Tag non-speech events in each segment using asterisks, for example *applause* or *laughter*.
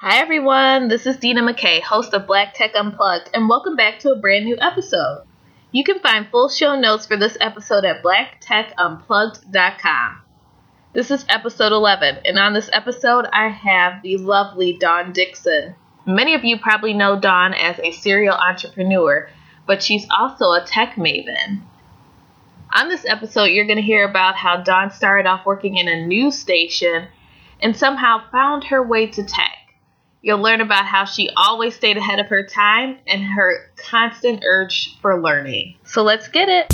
Hi everyone, this is Dina McKay, host of Black Tech Unplugged, and welcome back to a brand new episode. You can find full show notes for this episode at blacktechunplugged.com. This is episode 11, and on this episode, I have the lovely Dawn Dickson. Many of you probably know Dawn as a serial entrepreneur, but she's also a tech maven. On this episode, you're going to hear about how Dawn started off working in a news station and somehow found her way to tech. You'll learn about how she always stayed ahead of her time and her constant urge for learning. So let's get it.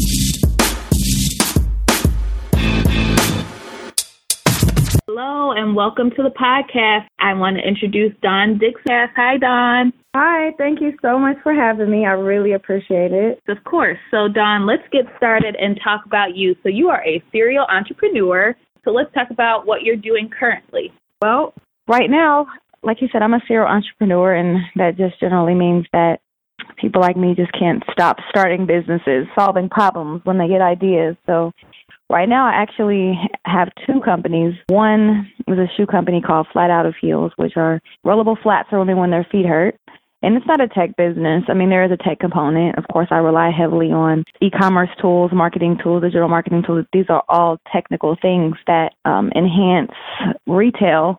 Hello and welcome to the podcast. I want to introduce Dawn Dickson. Hi, Dawn. Hi, thank you so much for having me. I really appreciate it. Of course. So, Dawn, let's get started and talk about you. So, you are a serial entrepreneur. So, let's talk about what you're doing currently. Well, right now, like you said, I'm a serial entrepreneur, and that just generally means that people like me just can't stop starting businesses, solving problems when they get ideas. So right now, I actually have two companies. One is a shoe company called Flat Out of Heels, which are rollable flats for women when their feet hurt. And it's not a tech business. I mean, there is a tech component. Of course, I rely heavily on e-commerce tools, marketing tools, digital marketing tools. These are all technical things that um, enhance retail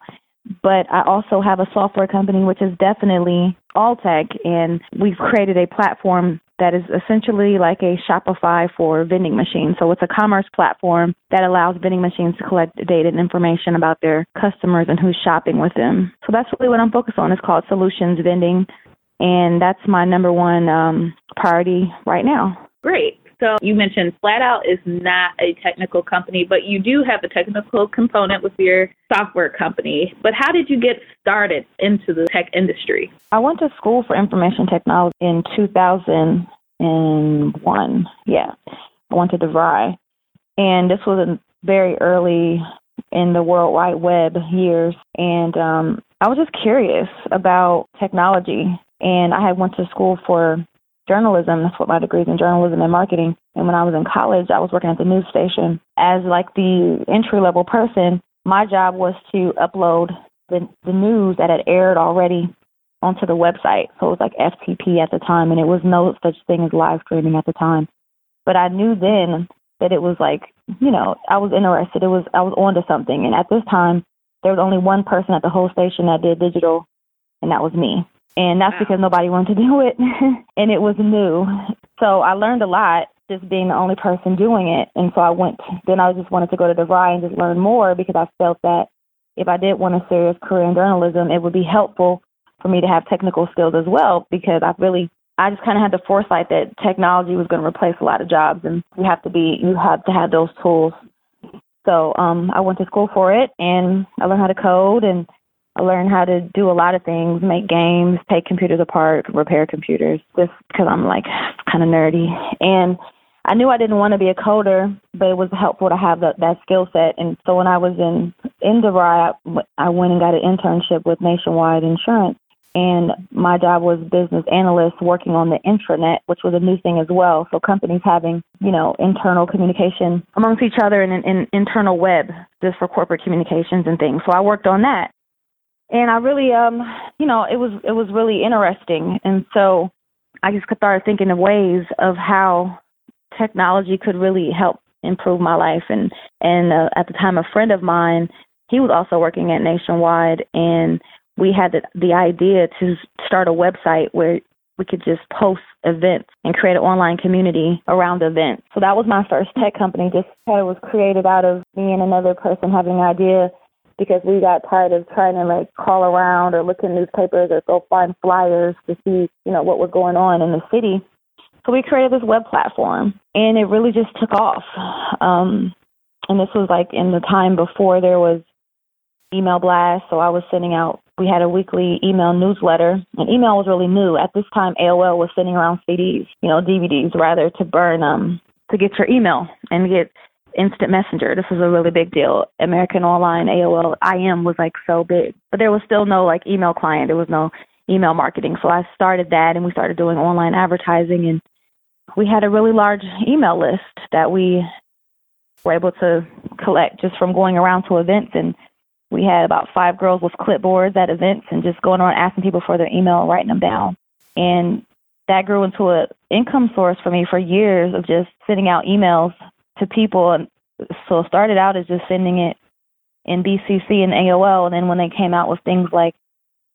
but I also have a software company which is definitely all tech, and we've created a platform that is essentially like a Shopify for vending machines. So it's a commerce platform that allows vending machines to collect data and information about their customers and who's shopping with them. So that's really what I'm focused on. It's called Solutions Vending, and that's my number one um, priority right now. Great. So you mentioned Flat Out is not a technical company, but you do have a technical component with your software company. But how did you get started into the tech industry? I went to school for information technology in 2001. Yeah, I went to DeVry. And this was very early in the World Wide Web years. And um, I was just curious about technology. And I had went to school for journalism. That's what my degree is in journalism and marketing. And when I was in college, I was working at the news station. As like the entry level person, my job was to upload the, the news that had aired already onto the website. So it was like FTP at the time, and it was no such thing as live streaming at the time. But I knew then that it was like, you know, I was interested. It was I was onto something. And at this time, there was only one person at the whole station that did digital, and that was me and that's wow. because nobody wanted to do it. *laughs* And it was new. So i learned a lot just being the only person doing it. And so i went then i just wanted to go to DeVry and just learn more because i felt that if i did want a serious career in journalism it would be helpful for me to have technical skills as well because i really i just kind of had the foresight that technology was going to replace a lot of jobs and you have to be you have to have those tools. So um i went to school for it and i learned how to code and I learned how to do a lot of things, make games, take computers apart, repair computers, just because I'm like kind of nerdy. And I knew I didn't want to be a coder, but it was helpful to have that, that skill set. And so when I was in in DeVry, I, I went and got an internship with Nationwide Insurance. And my job was business analyst working on the intranet, which was a new thing as well. So companies having, you know, internal communication amongst each other and an internal web just for corporate communications and things. So I worked on that and I really, um, you know, it was it was really interesting, and so I just started thinking of ways of how technology could really help improve my life. And and uh, at the time, a friend of mine, he was also working at Nationwide, and we had the, the idea to start a website where we could just post events and create an online community around events. So that was my first tech company. Just kind of was created out of me and another person having an idea because we got tired of trying to like call around or look in newspapers or go find flyers to see, you know, what was going on in the city. So we created this web platform and it really just took off. Um, and this was like in the time before there was email blast. So I was sending out, we had a weekly email newsletter and email was really new. At this time, AOL was sending around CDs, you know, DVDs rather to burn, um, to get your email and get instant messenger. This was a really big deal. American Online, AOL, IM was like so big, but there was still no like email client. There was no email marketing. So I started that and we started doing online advertising and we had a really large email list that we were able to collect just from going around to events and We had about five girls with clipboards at events and just going around asking people for their email and writing them down. And that grew into an income source for me for years of just sending out emails to people. And so it started out as just sending it in BCC and AOL. And then when they came out with things like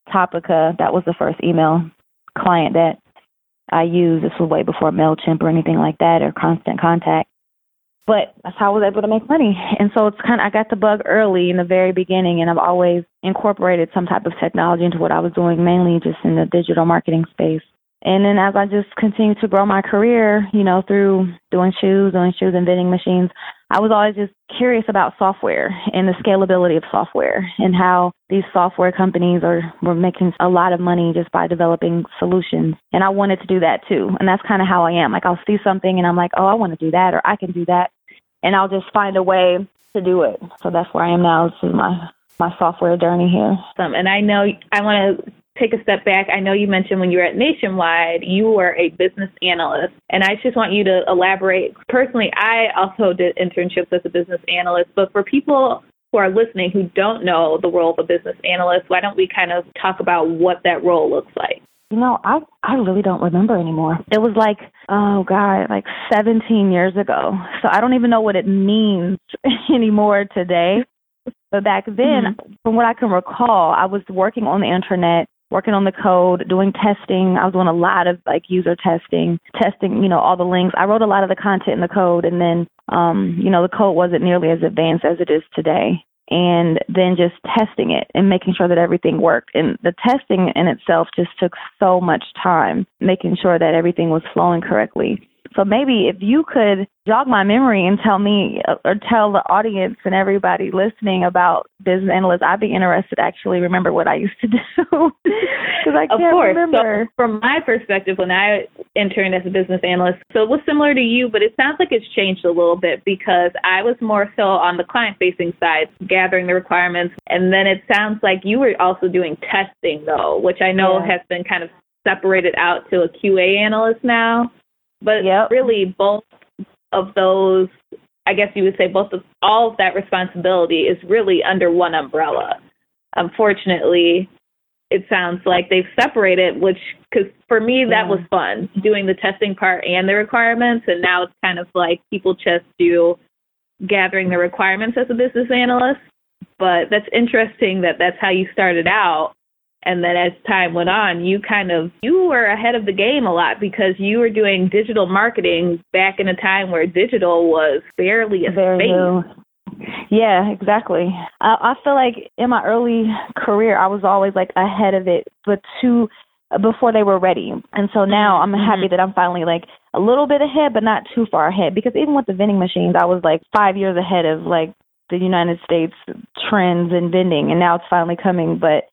Topica, that was the first email client that I used. This was way before MailChimp or anything like that or Constant Contact. But that's how I was able to make money. And so it's kind of, I got the bug early in the very beginning, and I've always incorporated some type of technology into what I was doing, mainly just in the digital marketing space. And then as I just continued to grow my career, you know, through doing shoes, doing shoes and vending machines, I was always just curious about software and the scalability of software and how these software companies are were making a lot of money just by developing solutions. And I wanted to do that too. And that's kind of how I am. Like I'll see something and I'm like, "Oh, I want to do that or I can do that." And I'll just find a way to do it. So that's where I am now. This is my my software journey here. Um, and I know I want to take a step back, I know you mentioned when you were at Nationwide, you were a business analyst. And I just want you to elaborate. Personally, I also did internships as a business analyst, but for people who are listening who don't know the role of a business analyst, why don't we kind of talk about what that role looks like? You know, I I really don't remember anymore. It was like, oh god, like 17 years ago. So I don't even know what it means *laughs* anymore today. But back then, mm-hmm. from what I can recall, I was working on the internet working on the code, doing testing. I was doing a lot of like user testing, testing, you know, all the links. I wrote a lot of the content in the code and then um, you know, the code wasn't nearly as advanced as it is today. And then just testing it and making sure that everything worked. And the testing in itself just took so much time, making sure that everything was flowing correctly. So maybe if you could jog my memory and tell me uh, or tell the audience and everybody listening about business analysts, I'd be interested to actually remember what I used to do *laughs* because I can't of course. remember. So from my perspective, when I interned as a business analyst, so it was similar to you, but it sounds like it's changed a little bit because I was more so on the client-facing side, gathering the requirements, and then it sounds like you were also doing testing though, which I know yeah. has been kind of separated out to a QA analyst now. But yep. really, both of those, I guess you would say, both of all of that responsibility is really under one umbrella. Unfortunately, it sounds like they've separated, which, because for me, that yeah. was fun doing the testing part and the requirements. And now it's kind of like people just do gathering the requirements as a business analyst. But that's interesting that that's how you started out and then as time went on you kind of you were ahead of the game a lot because you were doing digital marketing back in a time where digital was barely a Very space new. Yeah, exactly. I, I feel like in my early career, I was always like ahead of it, but too before they were ready. And so now I'm mm-hmm. happy that I'm finally like a little bit ahead, but not too far ahead. Because even with the vending machines, I was like five years ahead of like the United States trends in vending, and now it's finally coming. But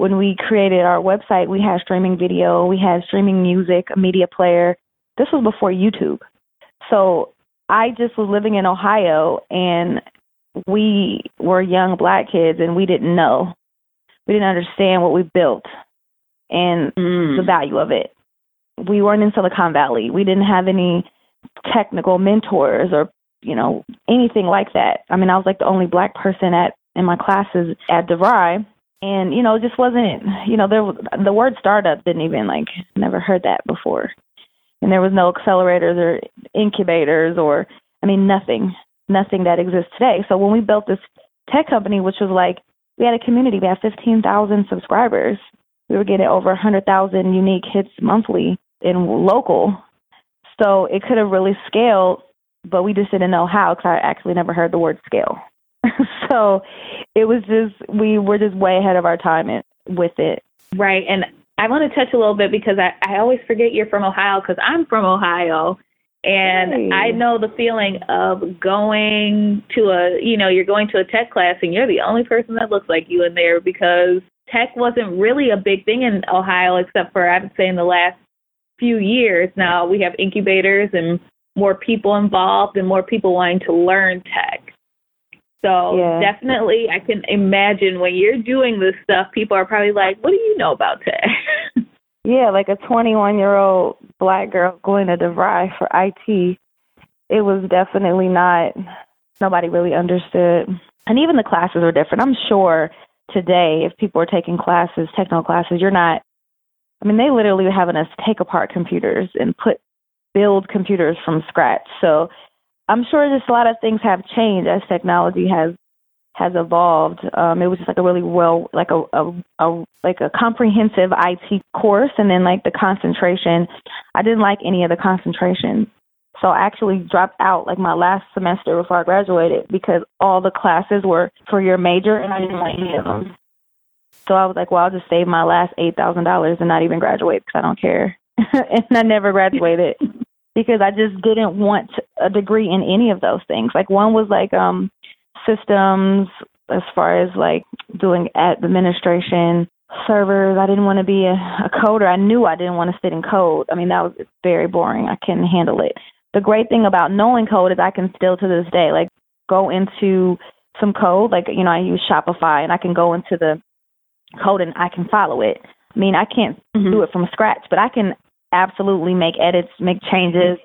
when we created our website, we had streaming video, we had streaming music, a media player. This was before YouTube. So I just was living in Ohio and we were young black kids and we didn't know. We didn't understand what we built and mm. the value of it. We weren't in Silicon Valley. We didn't have any technical mentors or, you know, anything like that. I mean, I was like the only black person at in my classes at DeVry and you know it just wasn't you know there the word startup didn't even like never heard that before. And there was no accelerators or incubators or i mean nothing nothing that exists today. So when we built this tech company which was like we had a community we had 15,000 subscribers we were getting over 100,000 unique hits monthly in local. So it could have really scaled but we just didn't know how because i actually never heard the word scale *laughs* so it was just we were just way ahead of our time with it. Right, and I want to touch a little bit because I, I always forget you're from Ohio because I'm from Ohio. And hey. I know the feeling of going to a, you know, you're going to a tech class and you're the only person that looks like you in there because tech wasn't really a big thing in Ohio except for, I would say, in the last few years. Now we have incubators and more people involved and more people wanting to learn tech. So yeah. definitely, I can imagine when you're doing this stuff, people are probably like, "What do you know about tech?" *laughs* yeah, like a 21 year old black girl going to DeVry for IT. It was definitely not. Nobody really understood and even the classes are different. I'm sure today, if people are taking classes, technical classes, you're not. I mean, they literally are having us take apart computers and put build computers from scratch. So I'm sure just a lot of things have changed as technology has has evolved. Um, it was just like a really well, like a, a, a like a comprehensive IT course, and then like the concentration. I didn't like any of the concentration, so I actually dropped out like my last semester before I graduated because all the classes were for your major, and I didn't like any of them. So I was like, well, I'll just save my last eight thousand dollars and not even graduate because I don't care, *laughs* and I never graduated. Because I just didn't want a degree in any of those things. Like one was like um systems as far as like doing administration servers. I didn't want to be a, a coder. I knew I didn't want to sit in code. I mean, that was very boring. I couldn't handle it. The great thing about knowing code is I can still to this day like go into some code. Like, you know, I use Shopify and I can go into the code and I can follow it. I mean, I can't mm-hmm. do it from scratch, but I can absolutely make edits, make changes,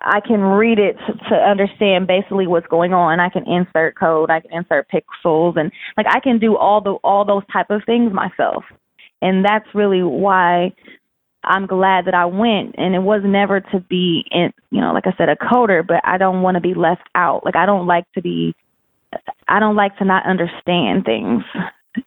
I can read it to, understand basically what's going on. I can insert code, I can insert pixels, and like I can do all the all those type of things myself. And that's really why I'm glad that I went. And it was never to be in, you know, like I said, a coder, but I don't want to be left out. Like I don't like to be, I don't like to not understand things.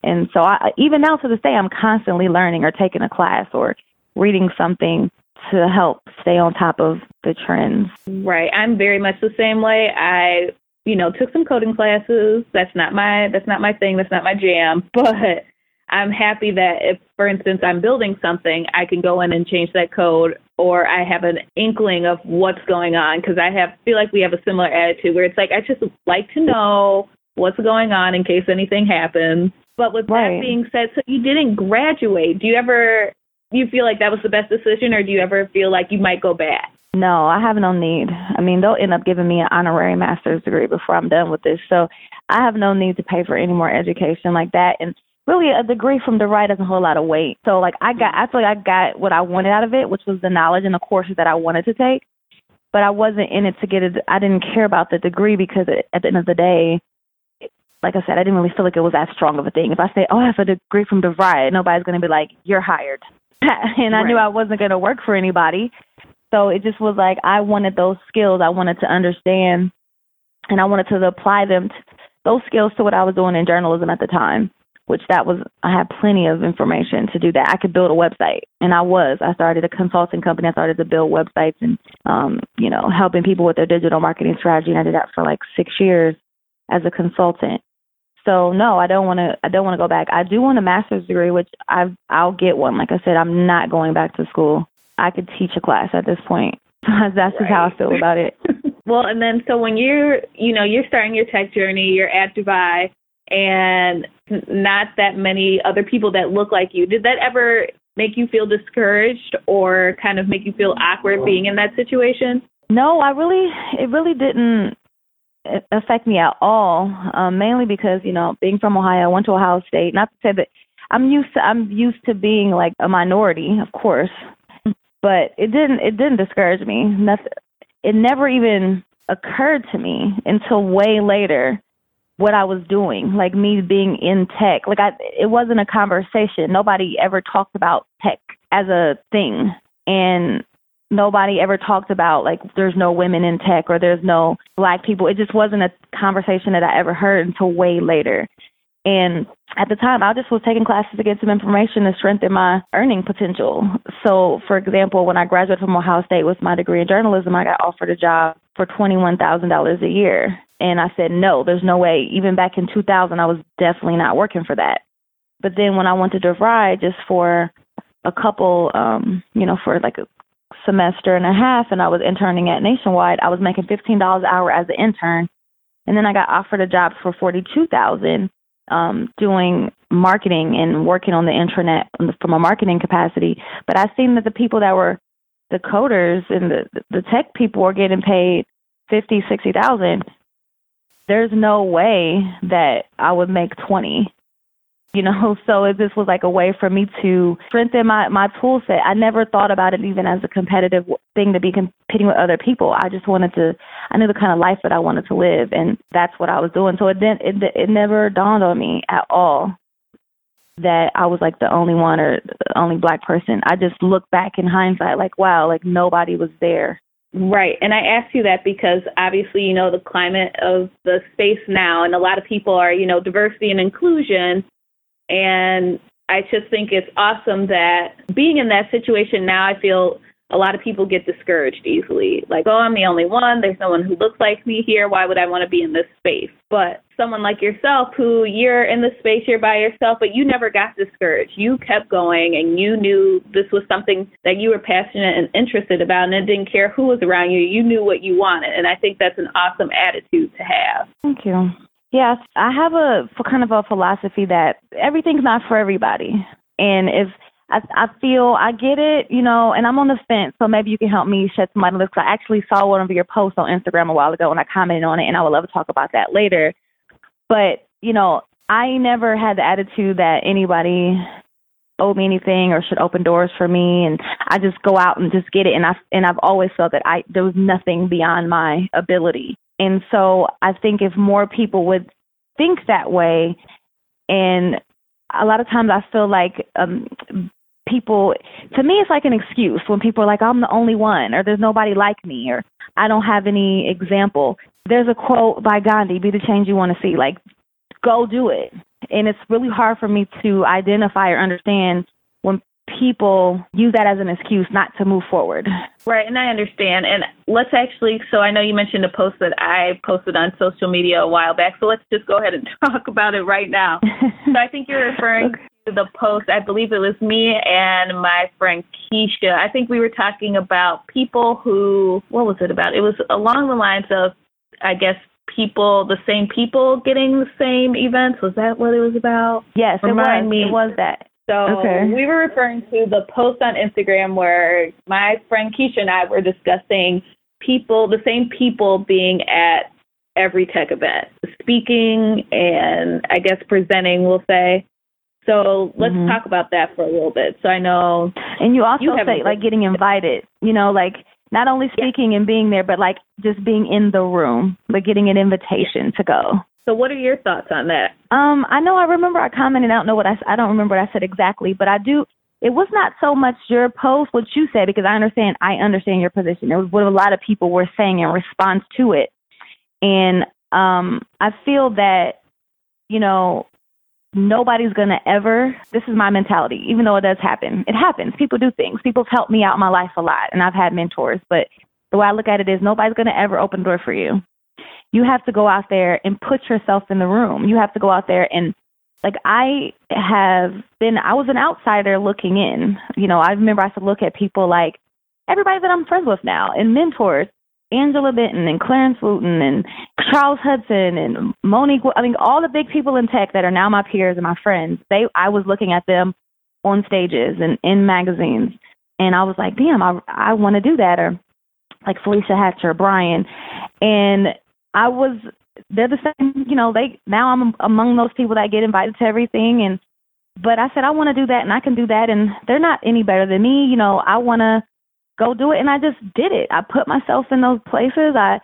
And so I, even now to this day, I'm constantly learning or taking a class or reading something to help stay on top of the trends. Right. I'm very much the same way. I, you know, took some coding classes. That's not my that's not my thing. That's not my jam. *laughs* But I'm happy that if for instance I'm building something, I can go in and change that code or I have an inkling of what's going on because I have feel like we have a similar attitude where it's like I just like to know what's going on in case anything happens. But with right. that being said, so you didn't graduate. Do you ever you feel like that was the best decision, or do you ever feel like you might go back? No, I have no need. I mean, they'll end up giving me an honorary master's degree before I'm done with this. So I have no need to pay for any more education like that. And really, a degree from DeVry doesn't hold a lot of weight. So, like, I got, I feel like I got what I wanted out of it, which was the knowledge and the courses that I wanted to take. But I wasn't in it to get it. I didn't care about the degree because at the end of the day, like I said, I didn't really feel like it was that strong of a thing. If I say, "Oh, I have a degree from DeVry," nobody's going to be like, "You're hired." *laughs* and I right. knew I wasn't going to work for anybody. So it just was like I wanted those skills. I wanted to understand, and I wanted to apply them, to, those skills, to what I was doing in journalism at the time. Which that was, I had plenty of information to do that. I could build a website, and I was. I started a consulting company. I started to build websites and, um, you know, helping people with their digital marketing strategy. And I did that for like six years as a consultant. So no, I don't want to. I don't want to go back. I do want a master's degree, which I I'll get one. Like I said, I'm not going back to school. I could teach a class at this point. *laughs* That's right. just how I feel about it. *laughs* well, and then so when you're, you know, you're starting your tech journey, you're at DeVry, and not that many other people that look like you. Did that ever make you feel discouraged or kind of make you feel awkward being in that situation? No, I really, it really didn't affect me at all. Um, mainly because you know, being from Ohio, I went to Ohio State. Not to say that I'm used to I'm used to being like a minority, of course, but it didn't it didn't discourage me. Nothing. It never even occurred to me until way later what I was doing, like me being in tech. Like I, it wasn't a conversation. Nobody ever talked about tech as a thing, and nobody ever talked about like there's no women in tech or there's no black people. It just wasn't a conversation that I ever heard until way later. And at the time, I just was taking classes to get some information to strengthen my earning potential. So, for example, when I graduated from Ohio State with my degree in journalism, I got offered a job for $21,000 a year. And I said, no, there's no way. Even back in 2000, I was definitely not working for that. But then when I went to DeVry just for a couple, um, you know, for like a semester and a half and I was interning at Nationwide, I was making $15 an hour as an intern. And then I got offered a job for 42000 um, doing marketing and working on the intranet from a marketing capacity. But I seen that the people that were the coders and the the tech people were getting paid fifty, sixty thousand. There's no way that I would make twenty you know. *laughs* So it just was like a way for me to strengthen my my tool set. I never thought about it even as a competitive thing to be competing with other people. I just wanted to. I knew the kind of life that I wanted to live, and that's what I was doing. So it didn't. It it never dawned on me at all that I was like the only one or the only black person. I just look back in hindsight like, wow, like nobody was there. Right. And I ask you that because obviously, you know, the climate of the space now, and a lot of people are, you know, diversity and inclusion. And I just think it's awesome that being in that situation now, I feel a lot of people get discouraged easily. Like, oh, I'm the only one. There's no one who looks like me here. Why would I want to be in this space? But someone like yourself, who you're in the space, you're by yourself, but you never got discouraged. You kept going and you knew this was something that you were passionate and interested about, and it didn't care who was around you. You knew what you wanted. And I think that's an awesome attitude to have. Thank you. Yes, I have a kind of a philosophy that everything's not for everybody. And if I, I feel I get it, you know, and I'm on the fence, so maybe you can help me shed some light on this. I actually saw one of your posts on Instagram a while ago, and I commented on it, and I would love to talk about that later. But you know, I never had the attitude that anybody owed me anything or should open doors for me, and I just go out and just get it. And I and I've always felt that I there was nothing beyond my ability, and so I think if more people would think that way, and a lot of times I feel like um people to me it's like an excuse when people are like I'm the only one or there's nobody like me or I don't have any example. There's a quote by Gandhi, be the change you want to see. Like go do it. And it's really hard for me to identify or understand when people use that as an excuse not to move forward. Right, and I understand. And let's actually, so I know you mentioned a post that I posted on social media a while back. So let's just go ahead and *laughs* talk about it right now. *laughs* so I think you're referring to the post, I believe it was me and my friend Keisha. I think we were talking about people who, what was it about? It was along the lines of, I guess, people, the same people getting the same events. Was that what it was about? Yes, Remind it was. Me. It was that. So okay. we were referring to the post on Instagram where my friend Keisha and I were discussing people, the same people being at every tech event, speaking and I guess presenting, we'll say. So let's mm-hmm. talk about that for a little bit. So I know. And you also you say like getting invited, you know, like not only speaking yeah. and being there, but like just being in the room, but getting an invitation to go. So what are your thoughts on that? Um, I know I remember I commented. I don't know what I I don't remember what I said exactly, but I do. It was not so much your post, what you said, because I understand. I understand your position. It was what a lot of people were saying in response to it, and um, I feel that you know nobody's to ever, this is my mentality, even though it does happen. It happens. People do things. People have helped me out in my life a lot, and I've had mentors. But the way I look at it is nobody's to ever open the door for you. You have to go out there and put yourself in the room. You have to go out there and, like, I have been, I was an outsider looking in. You know, I remember I used to look at people like everybody that I'm friends with now and mentors Angela Benton and Clarence Wooten and Charles Hudson and Monique. I mean, all the big people in tech that are now my peers and my friends. They, I was looking at them on stages and in magazines, and I was like, damn, I I want to do that. Or like Felicia Hatcher, Brian, and I was. They're the same, you know. They now I'm among those people that get invited to everything, and but I said I want to do that, and I can do that, and they're not any better than me. You know, I want to go do it and I just did it. I put myself in those places. I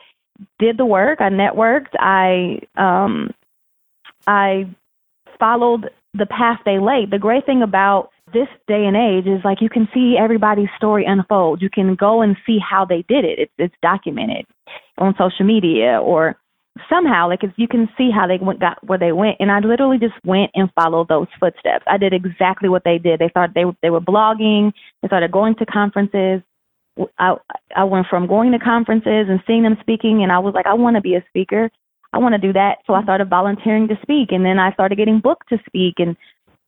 did the work. I networked. I um I followed the path they laid. The great thing about this day and age is like you can see everybody's story unfold. You can go and see how they did it. It's it's documented on social media or somehow like if you can see how they went got where they went and I literally just went and followed those footsteps. I did exactly what they did. They started they they were blogging, they started going to conferences, I I went from going to conferences and seeing them speaking, and I was like, I want to be a speaker. I want to do that. So I started volunteering to speak, and then I started getting booked to speak, and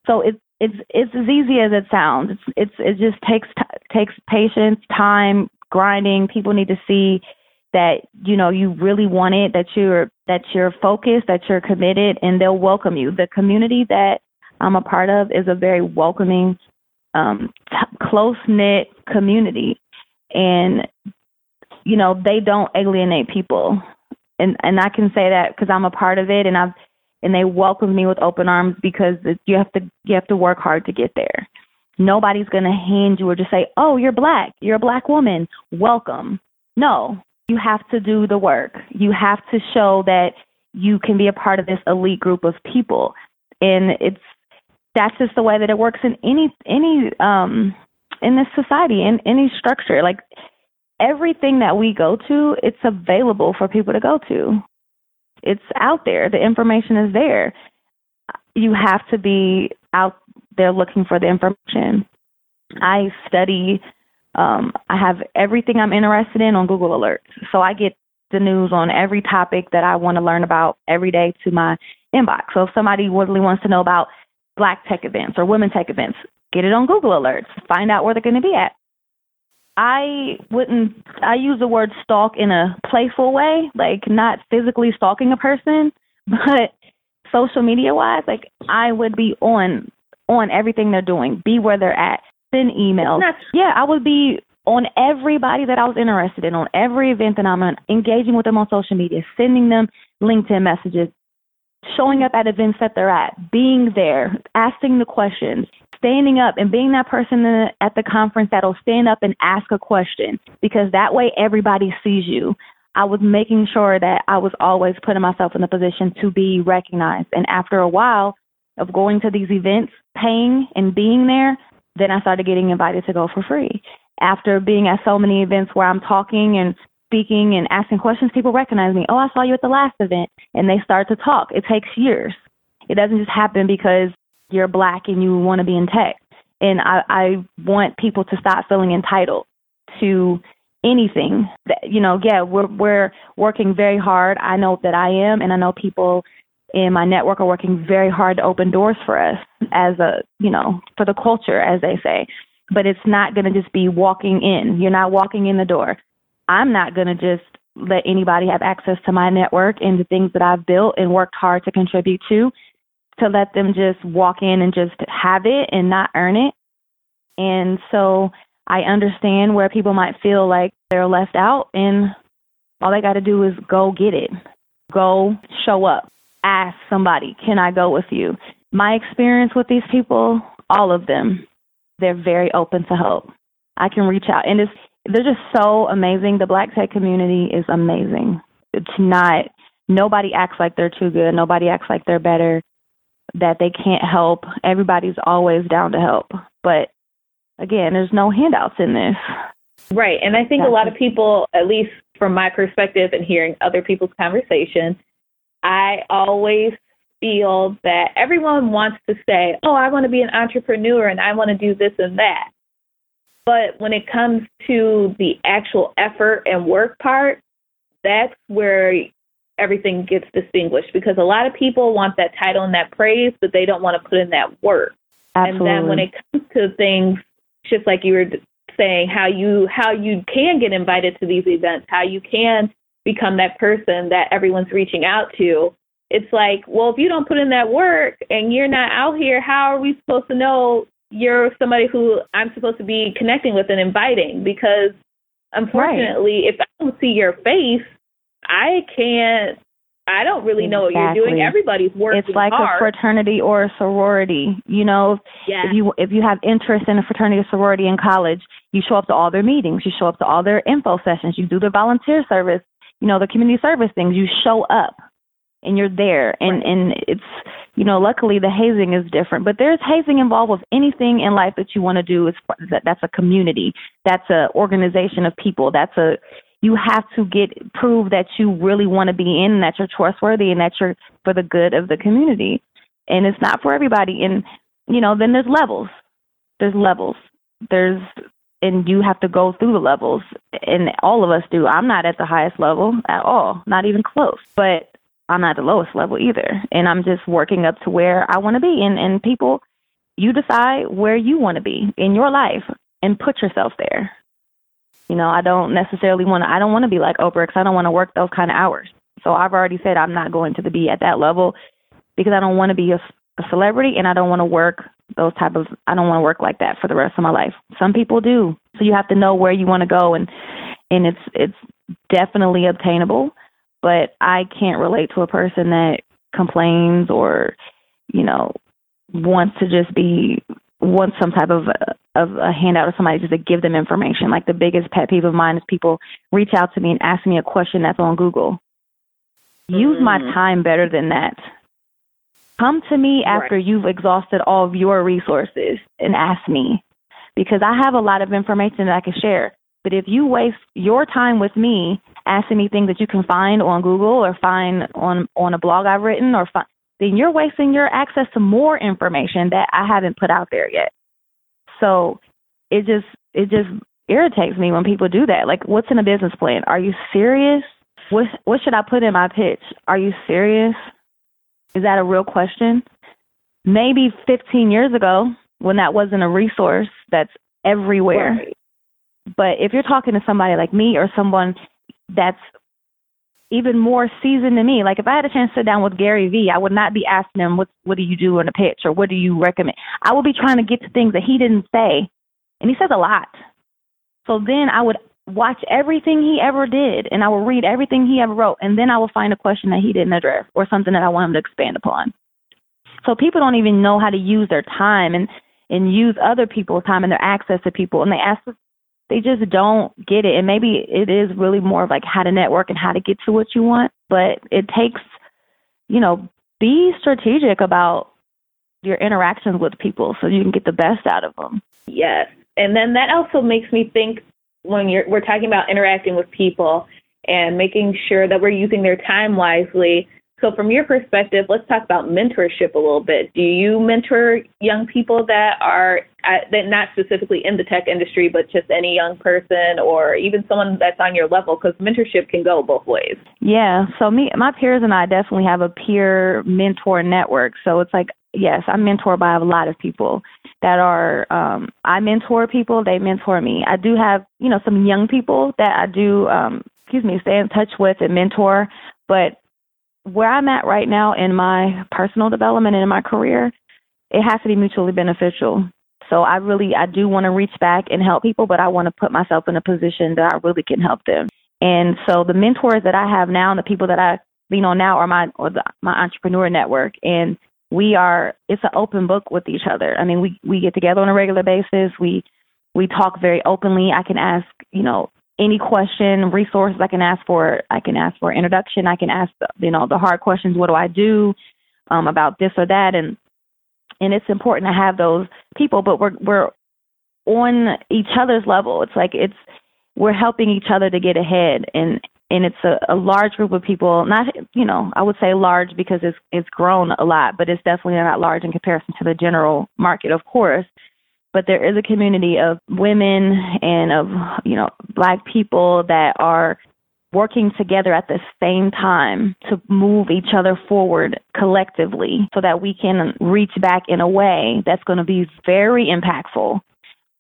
so it's it's it's as easy as it sounds. It's it's it just takes t- takes patience, time, grinding. People need to see that you know you really want it, that you're that you're focused, that you're committed, and they'll welcome you. The community that I'm a part of is a very welcoming, um, t- close knit community and you know they don't alienate people and and I can say that because I'm a part of it and I've and they welcomed me with open arms because it, you have to you have to work hard to get there. Nobody's going to hand you or just say, "Oh, you're black. You're a black woman. Welcome." No, you have to do the work. You have to show that you can be a part of this elite group of people. And it's that's just the way that it works in any any um in this society in any structure. Like everything that we go to, it's available for people to go to. It's out there. The information is there. You have to be out there looking for the information. I study um, I have everything I'm interested in on Google Alerts. So I get the news on every topic that I want to learn about every day to my inbox. So if somebody really wants to know about black tech events or women tech events, get it on Google Alerts. Find out where they're going to be at. I wouldn't, I use the word stalk in a playful way, like not physically stalking a person, *laughs* but social media wise, like I would be on on everything they're doing, be where they're at, send emails. Yeah, I would be on everybody that I was interested in, on every event that I'm on, engaging with them on social media, sending them LinkedIn messages, showing up at events that they're at, being there, asking the questions, standing up and being that person at the conference that'll stand up and ask a question because that way everybody sees you. I was making sure that I was always putting myself in the position to be recognized. And after a while of going to these events, paying and being there, then I started getting invited to go for free. After being at so many events where I'm talking and speaking and asking questions, people recognize me. Oh, I saw you at the last event. And they start to talk. It takes years. It doesn't just happen because you're black and you want to be in tech. And I, I want people to stop feeling entitled to anything that you know yeah we're we're working very hard i know that i am and i know people in my network are working very hard to open doors for us as a, you know, for the culture, as they say. But it's not going to just be walking in. You're not walking in the door. I'm not going to just let anybody have access to my network and the things that I've built and worked hard to contribute to, to let them just walk in and just have it and not earn it. And so I understand where people might feel like they're left out, and all they got to do is go get it, go show up ask somebody, can I go with you? My experience with these people, all of them, they're very open to help. I can reach out and it's they're just so amazing. The black tech community is amazing. It's not nobody acts like they're too good. Nobody acts like they're better, that they can't help. Everybody's always down to help. But again, there's no handouts in this. Right. And I think That's a lot of people, at least from my perspective and hearing other people's conversations, I always feel that everyone wants to say, oh, I want to be an entrepreneur and I want to do this and that. But when it comes to the actual effort and work part, that's where everything gets distinguished because a lot of people want that title and that praise, but they don't want to put in that work. Absolutely. And then when it comes to things, just like you were saying, how you how you can get invited to these events, how you can become that person that everyone's reaching out to. It's like, well, if you don't put in that work and you're not out here, how are we supposed to know you're somebody who I'm supposed to be connecting with and inviting? Because unfortunately, right. if I don't see your face, I can't I don't really know what you're doing. Everybody's working It's like hard. a fraternity or a sorority. You know, yes. if you if you have interest in a fraternity or sorority in college, you show up to all their meetings, you show up to all their info sessions, you do their volunteer service, you know, the community service things, you show up and you're there and right. and it's you know luckily the hazing is different but there's hazing involved with anything in life that you want to do is that that's a community that's a organization of people that's a you have to get prove that you really want to be in and that you're trustworthy and that you're for the good of the community. And it's not for everybody. And you know then there's levels. There's levels. There's and you have to go through the levels. And all of us do. I'm not at the highest level at all. Not even close. But i'm not the lowest level either. And i'm just working up to where i want to be. And and people you decide where you want to be in your life and put yourself there you know i don't necessarily want to i don't want to be like oprah because i don't want to work those kind of hours so i've already said i'm not going to be at that level because i don't want to be a, a celebrity and i don't want to work those type of I don't want to work like that for the rest of my life. Some people do. So you have to know where you want to go and and it's it's definitely obtainable, but I can't relate to a person that complains or, you know, wants to just be wants some type of a, of a handout or somebody just to give them information. Like the biggest pet peeve of mine is people reach out to me and ask me a question that's on Google. Use my Mm. time better than that. Come to me after Right. you've exhausted all of your resources and ask me because I have a lot of information that I can share. But if you waste your time with me asking me things that you can find on Google or find on on a blog I've written or find, then you're wasting your access to more information that I haven't put out there yet. So it just it just irritates me when people do that. Like what's in a business plan? Are you serious? What what should I put in my pitch? Are you serious? Is that a real question? Maybe 15 years ago when that wasn't a resource that's everywhere. Right. But if you're talking to somebody like me or someone that's even more seasoned than me, like if I had a chance to sit down with Gary Vee, I would not be asking him what what do you do in a pitch or what do you recommend. I would be trying to get to things that he didn't say, and he says a lot. So then I would watch everything he ever did, and I would read everything he ever wrote, and then I would find a question that he didn't address or something that I want him to expand upon. So people don't even know how to use their time and and use other people's time and their access to people, and they ask they just don't get it. And maybe it is really more of like how to network and how to get to what you want. But it takes, you know, be strategic about your interactions with people so you can get the best out of them. Yes. And then that also makes me think when you're we're talking about interacting with people and making sure that we're using their time wisely. So from your perspective, let's talk about mentorship a little bit. Do you mentor young people that are uh, that not specifically in the tech industry, but just any young person or even someone that's on your level? Because mentorship can go both ways. Yeah. So me, my peers and I definitely have a peer mentor network. So it's like, yes, I'm mentored by a lot of people that are. Um, I mentor people; they mentor me. I do have, you know, some young people that I do, um, excuse me, stay in touch with and mentor. But where I'm at right now in my personal development and in my career, it has to be mutually beneficial. So I really, I do want to reach back and help people, but I want to put myself in a position that I really can help them. And so the mentors that I have now and the people that I lean on now are my or the, my entrepreneur network, and we are it's an open book with each other. I mean, we we get together on a regular basis. We we talk very openly. I can ask you know any question, resources I can ask for. I can ask for introduction. I can ask you know the hard questions. What do I do um, about this or that? And and it's important to have those people, but we're we're on each other's level. It's like it's we're helping each other to get ahead and and it's a, a large group of people not you know i would say large because it's it's grown a lot but it's definitely not large in comparison to the general market of course but there is a community of women and of you know black people that are working together at the same time to move each other forward collectively so that we can reach back in a way that's going to be very impactful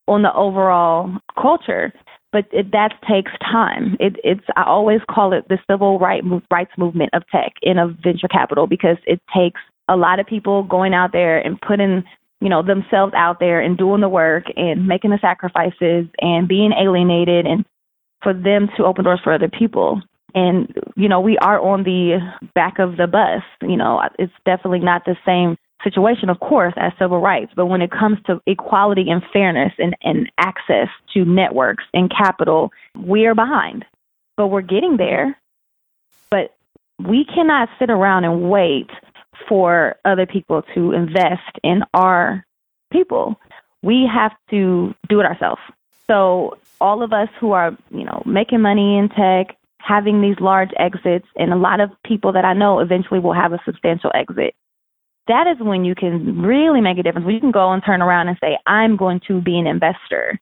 on the overall culture but it, that takes time. It, it's I always call it the civil right, rights movement of tech and of venture capital because it takes a lot of people going out there and putting you know themselves out there and doing the work and making the sacrifices and being alienated and for them to open doors for other people. And you know we are on the back of the bus. You know it's definitely not the same situation, of course, as civil rights. But when it comes to equality and fairness and, and access to networks and capital, we are behind. But we're getting there. But we cannot sit around and wait for other people to invest in our people. We have to do it ourselves. So all of us who are, you know, making money in tech, having these large exits, and a lot of people that I know eventually will have a substantial exit that is when you can really make a difference. When you can go and turn around and say, I'm going to be an investor.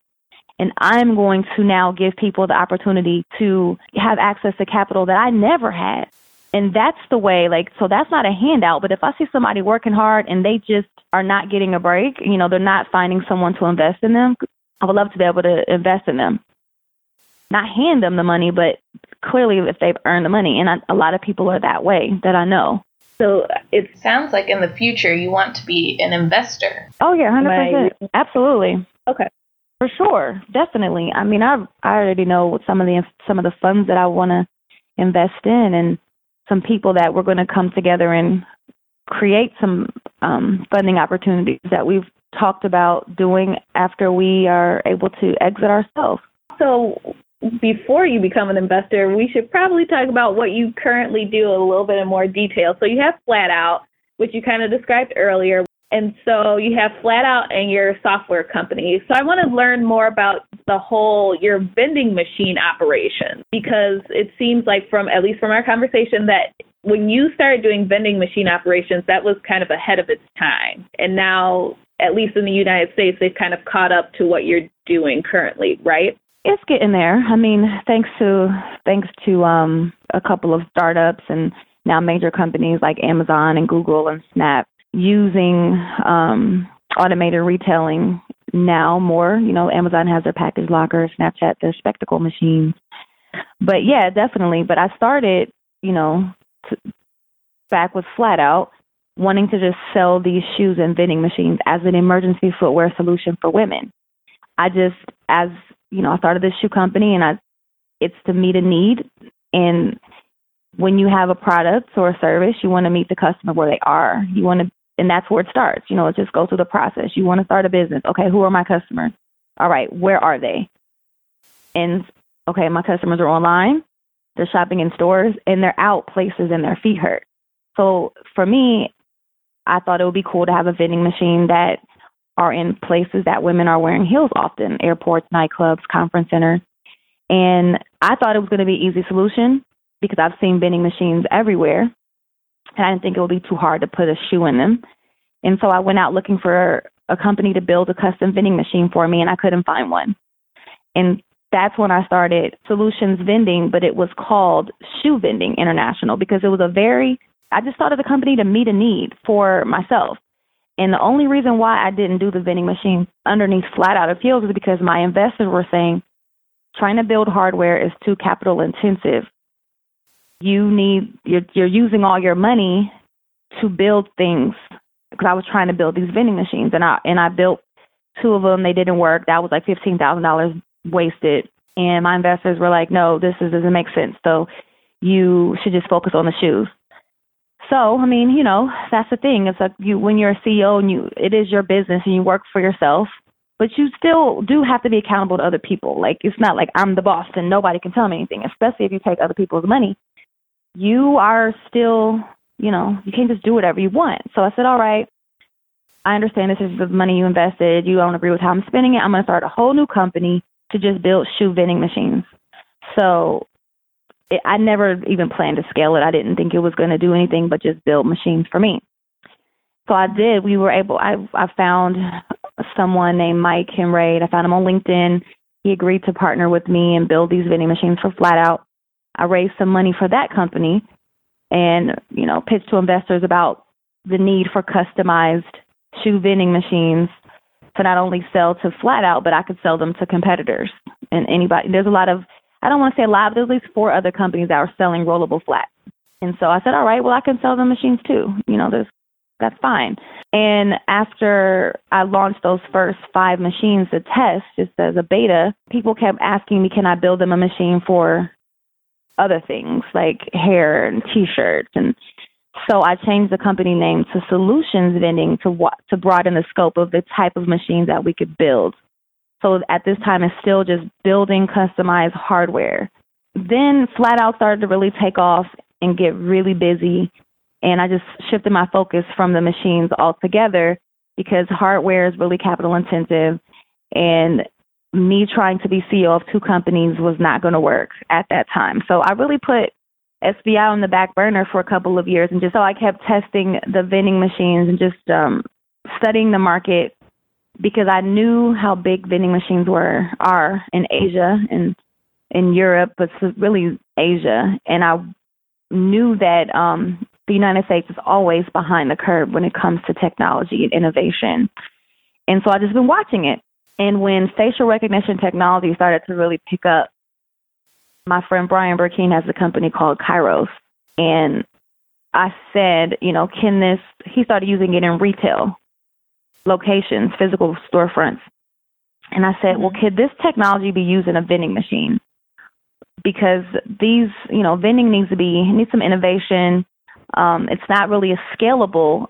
And I'm going to now give people the opportunity to have access to capital that I never had. And that's the way, like, so that's not a handout. But if I see somebody working hard and they just are not getting a break, you know, they're not finding someone to invest in them, I would love to be able to invest in them. Not hand them the money, but clearly if they've earned the money. And I, a lot of people are that way that I know. So it sounds like in the future you want to be an investor. Oh yeah, hundred percent, absolutely. Okay, for sure, definitely. I mean, I I already know some of the some of the funds that I want to invest in, and some people that we're going to come together and create some um, funding opportunities that we've talked about doing after we are able to exit ourselves. So, before you become an investor, we should probably talk about what you currently do a little bit in more detail. So, you have Flat Out, which you kind of described earlier. And so you have Flat Out and your software company. So I want to learn more about the whole your vending machine operation because it seems like from at least from our conversation that when you started doing vending machine operations, that was kind of ahead of its time. And now, at least in the United States, they've kind of caught up to what you're doing currently, right? It's getting there. I mean, thanks to thanks to um, a couple of startups and now major companies like Amazon and Google and Snap using um, automated retailing now more. You know, Amazon has their package locker, Snapchat their spectacle machines. But yeah, definitely. But I started, you know, back with Flat Out, wanting to just sell these shoes and vending machines as an emergency footwear solution for women. I just, as you know, I started this shoe company, and I, it's to meet a need. And when you have a product or a service, you want to meet the customer where they are. You want to, and that's where it starts. You know, it just go through the process. You want to start a business. Okay, who are my customers? All right, where are they? And okay, my customers are online. They're shopping in stores and they're out places and their feet hurt. So for me, I thought it would be cool to have a vending machine that are in places that women are wearing heels often, airports, nightclubs, conference centers. And I thought it was going to be an easy solution because I've seen vending machines everywhere. And I didn't think it would be too hard to put a shoe in them. And so I went out looking for a company to build a custom vending machine for me, and I couldn't find one. And that's when I started Solutions Vending, but it was called Shoe Vending International because it was a very, I just started the company to meet a need for myself. And the only reason why I didn't do the vending machine underneath Flat Out of Heels is because my investors were saying trying to build hardware is too capital intensive. You need, you're, you're using all your money to build things because I was trying to build these vending machines and I, and I built two of them. They didn't work. That was like $15,000 wasted. And my investors were like, no, this is, doesn't make sense. So you should just focus on the shoes. So, I mean, you know, that's the thing. It's like you, when you're a CEO and you, it is your business and you work for yourself, but you still do have to be accountable to other people. Like, it's not like I'm the boss and nobody can tell me anything, especially if you take other people's money. You are still, you know, you can't just do whatever you want. So I said, all right, I understand this is the money you invested. You don't agree with how I'm spending it. I'm going to start a whole new company to just build shoe vending machines. So it, I never even planned to scale it. I didn't think it was going to do anything but just build machines for me. So I did. We were able. I I found someone named Mike Hemraid. I found him on LinkedIn. He agreed to partner with me and build these vending machines for Flat Out. I raised some money for that company, and you know, pitched to investors about the need for customized shoe vending machines to not only sell to flat out, but I could sell them to competitors and anybody. There's a lot of, I don't want to say a lot, but there's at least four other companies that are selling rollable flats. And so I said, all right, well, I can sell them machines too. You know, there's, that's fine. And after I launched those first five machines to test, just as a beta, people kept asking me, can I build them a machine for other things like hair and t-shirts and so I changed the company name to Solutions Vending to what to broaden the scope of the type of machines that we could build. So at this time, it's still just building customized hardware. Then Flat Out started to really take off and get really busy, and I just shifted my focus from the machines altogether because hardware is really capital intensive, and me trying to be CEO of two companies was not going to work at that time. So I really put SVI on the back burner for a couple of years, and just so I kept testing the vending machines and just um, studying the market because I knew how big vending machines were are in Asia and in Europe, but really Asia, and I knew that um, the United States is always behind the curve when it comes to technology and innovation. And so I've just been watching it. And when facial recognition technology started to really pick up my friend Brian Brackeen has a company called Kairos. And I said, you know, can this, he started using it in retail locations, physical storefronts. And I said, well, mm-hmm. could this technology be used in a vending machine? Because these, you know, vending needs to be, needs some innovation. Um, it's not really as scalable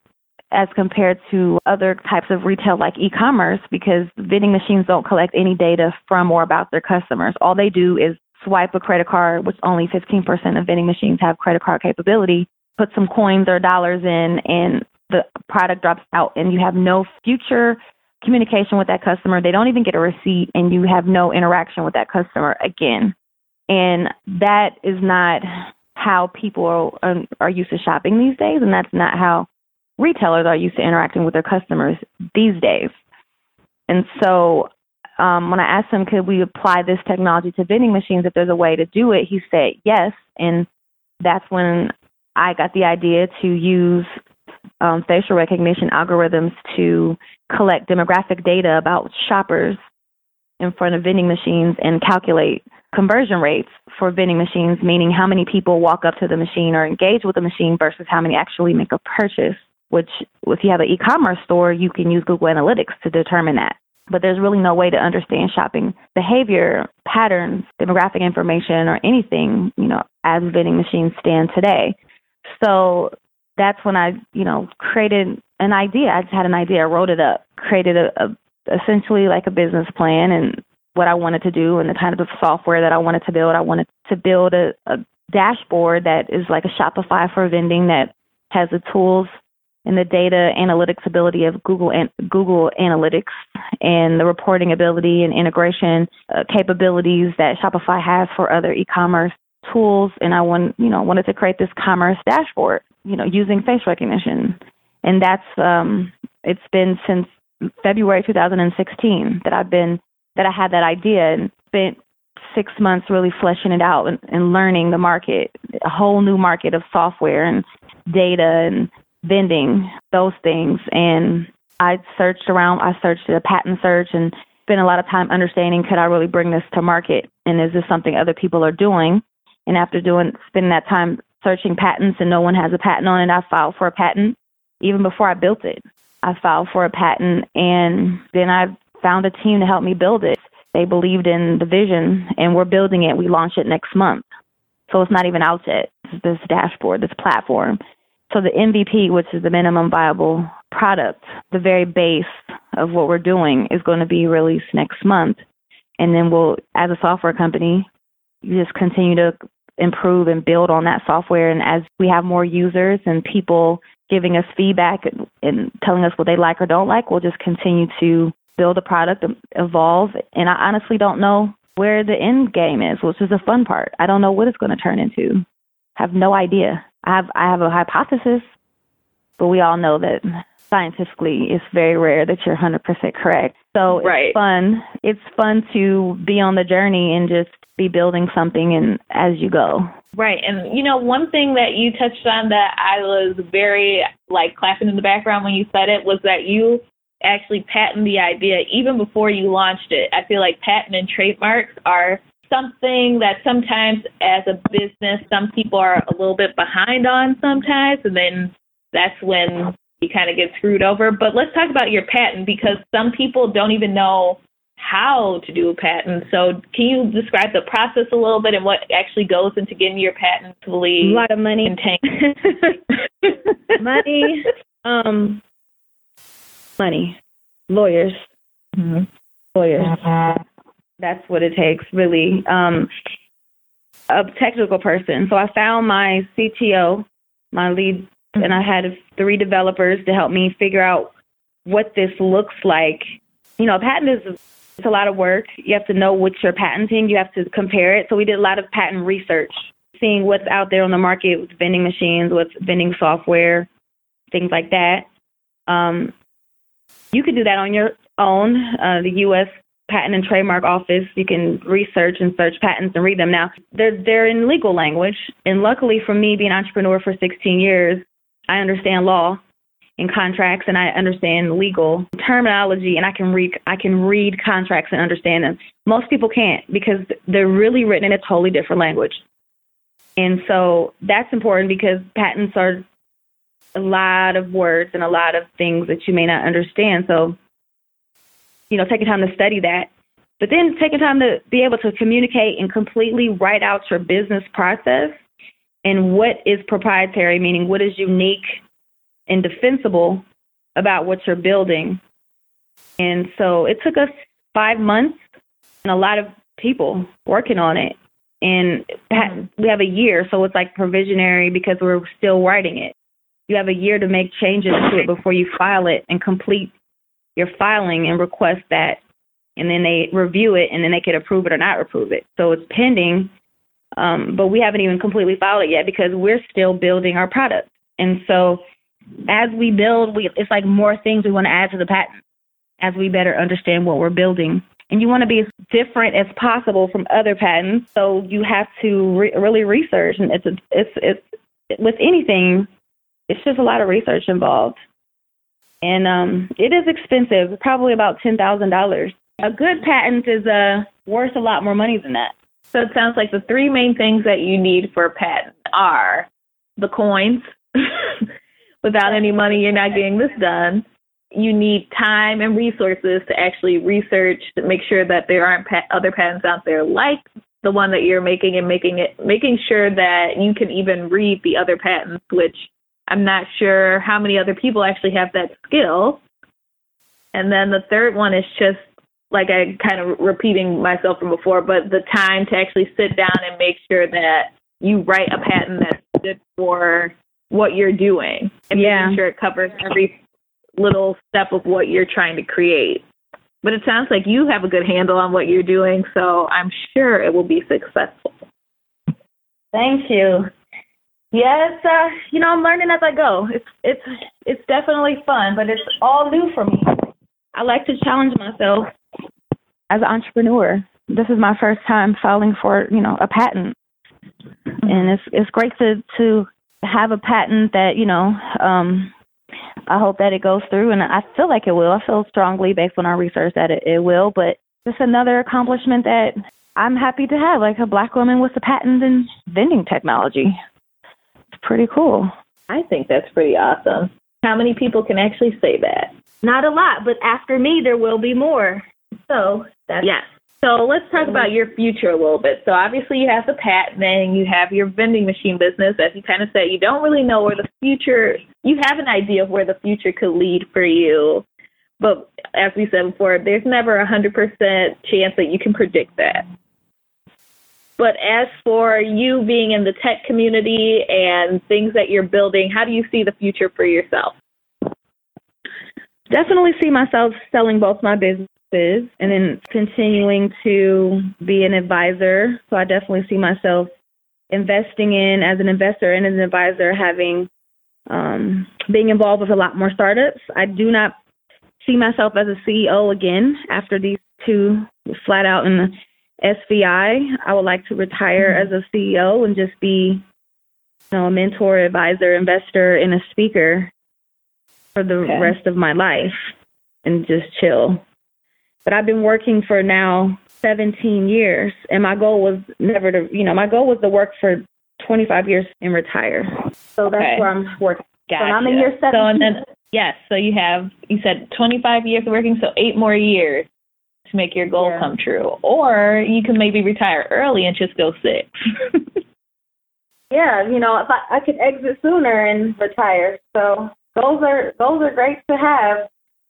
as compared to other types of retail like e-commerce because vending machines don't collect any data from or about their customers. All they do is swipe a credit card, which only 15% of vending machines have credit card capability, put some coins or dollars in, and the product drops out, and you have no future communication with that customer. They don't even get a receipt, and you have no interaction with that customer again. And that is not how people are, are used to shopping these days, and that's not how retailers are used to interacting with their customers these days. And so um, when I asked him, could we apply this technology to vending machines if there's a way to do it, he said yes. And that's when I got the idea to use um, facial recognition algorithms to collect demographic data about shoppers in front of vending machines and calculate conversion rates for vending machines, meaning how many people walk up to the machine or engage with the machine versus how many actually make a purchase. Which, if you have an e commerce store, you can use Google Analytics to determine that but there's really no way to understand shopping behavior, patterns, demographic information, or anything, you know, as vending machines stand today. So that's when I, you know, created an idea. I just had an idea, I wrote it up, created a, a essentially like a business plan and what I wanted to do and the kind of software that I wanted to build. I wanted to build a, a dashboard that is like a Shopify for vending that has the tools and the data analytics ability of Google and Google Analytics and the reporting ability and integration uh, capabilities that Shopify has for other e-commerce tools. And I want, you know, wanted to create this commerce dashboard, you know, using face recognition. And that's um, it's been since February 2016 that I've been that I had that idea and spent six months really fleshing it out and, and learning the market, a whole new market of software and data and vending, those things. And I searched around, I searched a patent search and spent a lot of time understanding could I really bring this to market and is this something other people are doing? And after doing spending that time searching patents and no one has a patent on it, I filed for a patent even before I built it. I filed for a patent and then I found a team to help me build it. They believed in the vision and we're building it. We launch it next month. So it's not even out yet. This dashboard, this platform. So the MVP, which is the minimum viable product, the very base of what we're doing is going to be released next month. And then we'll, as a software company, just continue to improve and build on that software. And as we have more users and people giving us feedback and, telling us what they like or don't like, we'll just continue to build a product, evolve. And I honestly don't know where the end game is, which is the fun part. I don't know what it's going to turn into. Have no idea. I have I have a hypothesis, but we all know that scientifically it's very rare that you're 100% correct. So right. it's fun. It's fun to be on the journey and just be building something and as you go. Right. And you know, one thing that you touched on that I was very like clapping in the background when you said it was that you actually patent the idea even before you launched it. I feel like patent and trademarks are something that sometimes as a business some people are a little bit behind on sometimes and then that's when you kind of get screwed over. But let's talk about your patent because some people don't even know how to do a patent. So can you describe the process a little bit and what actually goes into getting your patent fully a lot of money. *laughs* money um money. Lawyers. Mm-hmm. lawyers. Uh-huh that's what it takes, really. Um, a technical person. So I found my CTO, my lead, and I had three developers to help me figure out what this looks like. You know, a patent is it's a lot of work. You have to know what you're patenting. You have to compare it. So we did a lot of patent research, seeing what's out there on the market with vending machines, with vending software, things like that. Um, you could do that on your own. Uh, the U.S patent and trademark office. You can research and search patents and read them. Now, they're they're in legal language, and luckily for me, being an entrepreneur for 16 years, I understand law and contracts, and I understand legal terminology, and I can read I can read contracts and understand them. Most people can't because they're really written in a totally different language, and so that's important because patents are a lot of words and a lot of things that you may not understand. So you know, taking time to study that, but then taking time to be able to communicate and completely write out your business process and what is proprietary, meaning what is unique and defensible about what you're building. And so it took us five months and a lot of people working on it. And we have a year, so it's like provisionary because we're still writing it. You have a year to make changes to it before you file it and complete your filing and request that. And then they review it and then they could approve it or not approve it. So it's pending, um, but we haven't even completely filed it yet because we're still building our product. And so as we build, we it's like more things we want to add to the patent as we better understand what we're building. And you want to be as different as possible from other patents, so you have to re- really research. And it's a, it's it's with anything, it's just a lot of research involved, and um, it is expensive. Probably about ten thousand dollars. A good patent is uh, worth a lot more money than that. So it sounds like the three main things that you need for a patent are the coins. *laughs* Without any money, you're not getting this done. You need time and resources to actually research to make sure that there aren't pa- other patents out there like the one that you're making and making it making sure that you can even read the other patents, which I'm not sure how many other people actually have that skill. And then the third one is just like I kind of repeating myself from before, but the time to actually sit down and make sure that you write a patent that's good for what you're doing and yeah. making sure it covers every little step of what you're trying to create. But it sounds like you have a good handle on what you're doing, so I'm sure it will be successful. Thank you. Yes, uh, you know, I'm learning as I go. It's it's it's definitely fun, but it's all new for me. I like to challenge myself as an entrepreneur. This is my first time filing for, you know, a patent. And it's it's great to to have a patent that you know um, I hope that it goes through, and I feel like it will. I feel strongly based on our research that it, it will. But just another accomplishment that I'm happy to have, like a black woman with a patent in vending technology. It's pretty cool. I think that's pretty awesome. How many people can actually say that? Not a lot, but after me, there will be more. So that's yes. So let's talk about your future a little bit. So obviously you have the patent and you have your vending machine business. As you kind of said, you don't really know where the future, you have an idea of where the future could lead for you. But as we said before, there's never a 100% chance that you can predict that. But as for you being in the tech community and things that you're building, how do you see the future for yourself? Definitely see myself selling both my businesses and then continuing to be an advisor. So I definitely see myself investing in as an investor and as an advisor having um, being involved with a lot more startups. I do not see myself as a CEO again after these two flat out the SVI. I would like to retire mm-hmm. as a CEO and just be you know, a mentor, advisor, investor, and a speaker for the okay. rest of my life and just chill. But I've been working for now 17 years, and my goal was never to, you know, my goal was to work for 25 years and retire. So that's where I'm working. Gotcha. So I'm in year 17. So and then, yes, so you have, you said 25 years of working, so eight more years to make your goal yeah. come true. Or you can maybe retire early and just go six. *laughs* yeah, you know, if I, I could exit sooner and retire. So those are those are great to have.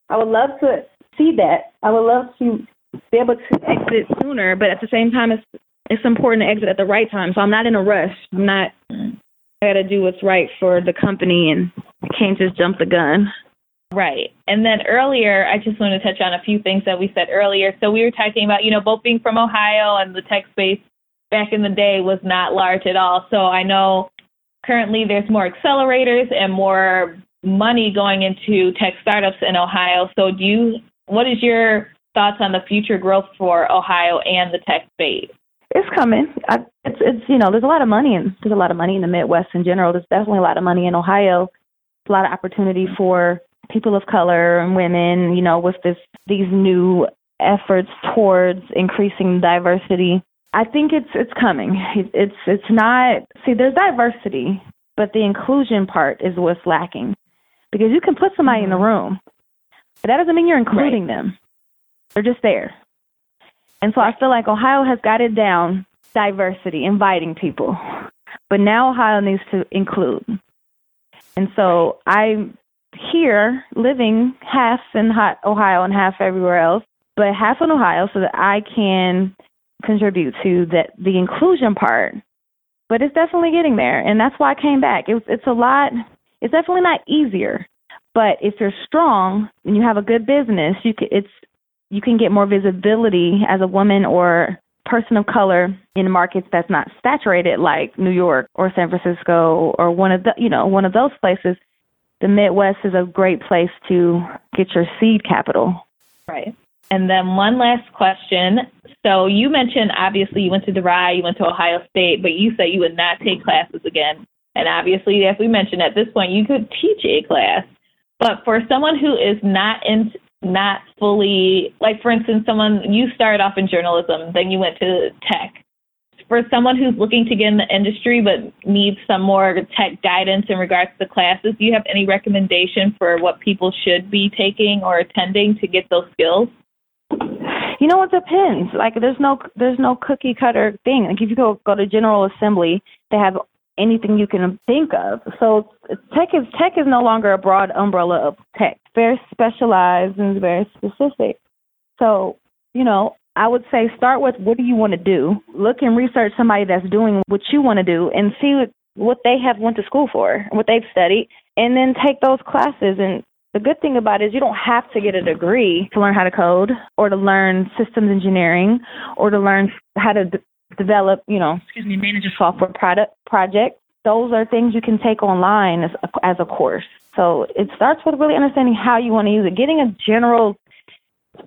I would love to see that. I would love to be able to exit sooner, but at the same time, it's it's important to exit at the right time. So I'm not in a rush. I'm not. I got to do what's right for the company, and I can't just jump the gun. Right. And then earlier, I just want to touch on a few things that we said earlier. So we were talking about, you know, both being from Ohio and the tech space back in the day was not large at all. So I know currently there's more accelerators and more money going into tech startups in Ohio. So do you what is your thoughts on the future growth for Ohio and the tech space? It's coming. I, it's it's you know there's a lot of money in there's a lot of money in the Midwest in general. There's definitely a lot of money in Ohio. a lot of opportunity for people of color and women. You know, with this these new efforts towards increasing diversity. I think it's it's coming. It's it's not see there's diversity, but the inclusion part is what's lacking. Because you can put somebody in the mm-hmm. room but that doesn't mean you're including right. them. They're just there. And so I feel like Ohio has got it down diversity, inviting people. but now Ohio needs to include. And so I'm here living half in Ohio and half everywhere else, but half in Ohio so that I can contribute to that the inclusion part. But it's definitely getting there, and that's why I came back. It's it's a lot. It's definitely not easier, but if you're strong and you have a good business, you can it's you can get more visibility as a woman or person of color in markets that's not saturated like New York or San Francisco or one of the you know one of those places, the Midwest is a great place to get your seed capital. Right. And then one last question. So you mentioned obviously you went to DeVry, you went to Ohio State, but you said you would not take classes again. And obviously, as we mentioned at this point, you could teach a class. But for someone who is not in not fully like for instance someone you started off in journalism then you went to tech for someone who's looking to get in the industry but needs some more tech guidance in regards to classes do you have any recommendation for what people should be taking or attending to get those skills? You know it depends. Like there's no there's no cookie cutter thing. Like if you go go to general assembly they have anything you can think of. So tech is tech is no longer a broad umbrella of tech. Very specialized and very specific. So, you know, I would say start with what do you want to do? Look and research somebody that's doing what you want to do and see what, what they have went to school for, what they've studied, and then take those classes. And the good thing about it is you don't have to get a degree to learn how to code or to learn systems engineering or to learn how to d- develop, you know, excuse me, manage a software product project. Those are things you can take online as a, as a course. So it starts with really understanding how you want to use it. Getting a general,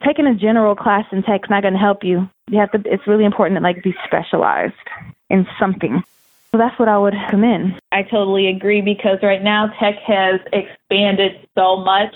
taking a general class in tech is not going to help you. You have to. It's really important to like be specialized in something. So that's what I would recommend. I totally agree because right now tech has expanded so much.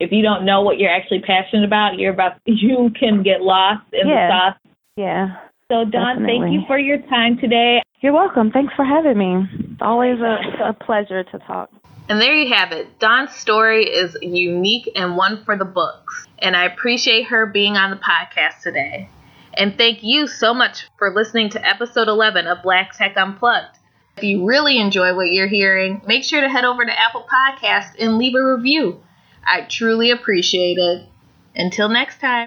If you don't know what you're actually passionate about, you're about *laughs* you can get lost in yeah. the sauce. Yeah. So Dawn, definitely. thank you for your time today. You're welcome. Thanks for having me. It's always a, a pleasure to talk. And there you have it. Dawn's story is unique and one for the books. And I appreciate her being on the podcast today. And thank you so much for listening to episode 11 of Black Tech Unplugged. If you really enjoy what you're hearing, make sure to head over to Apple Podcast and leave a review. I truly appreciate it. Until next time.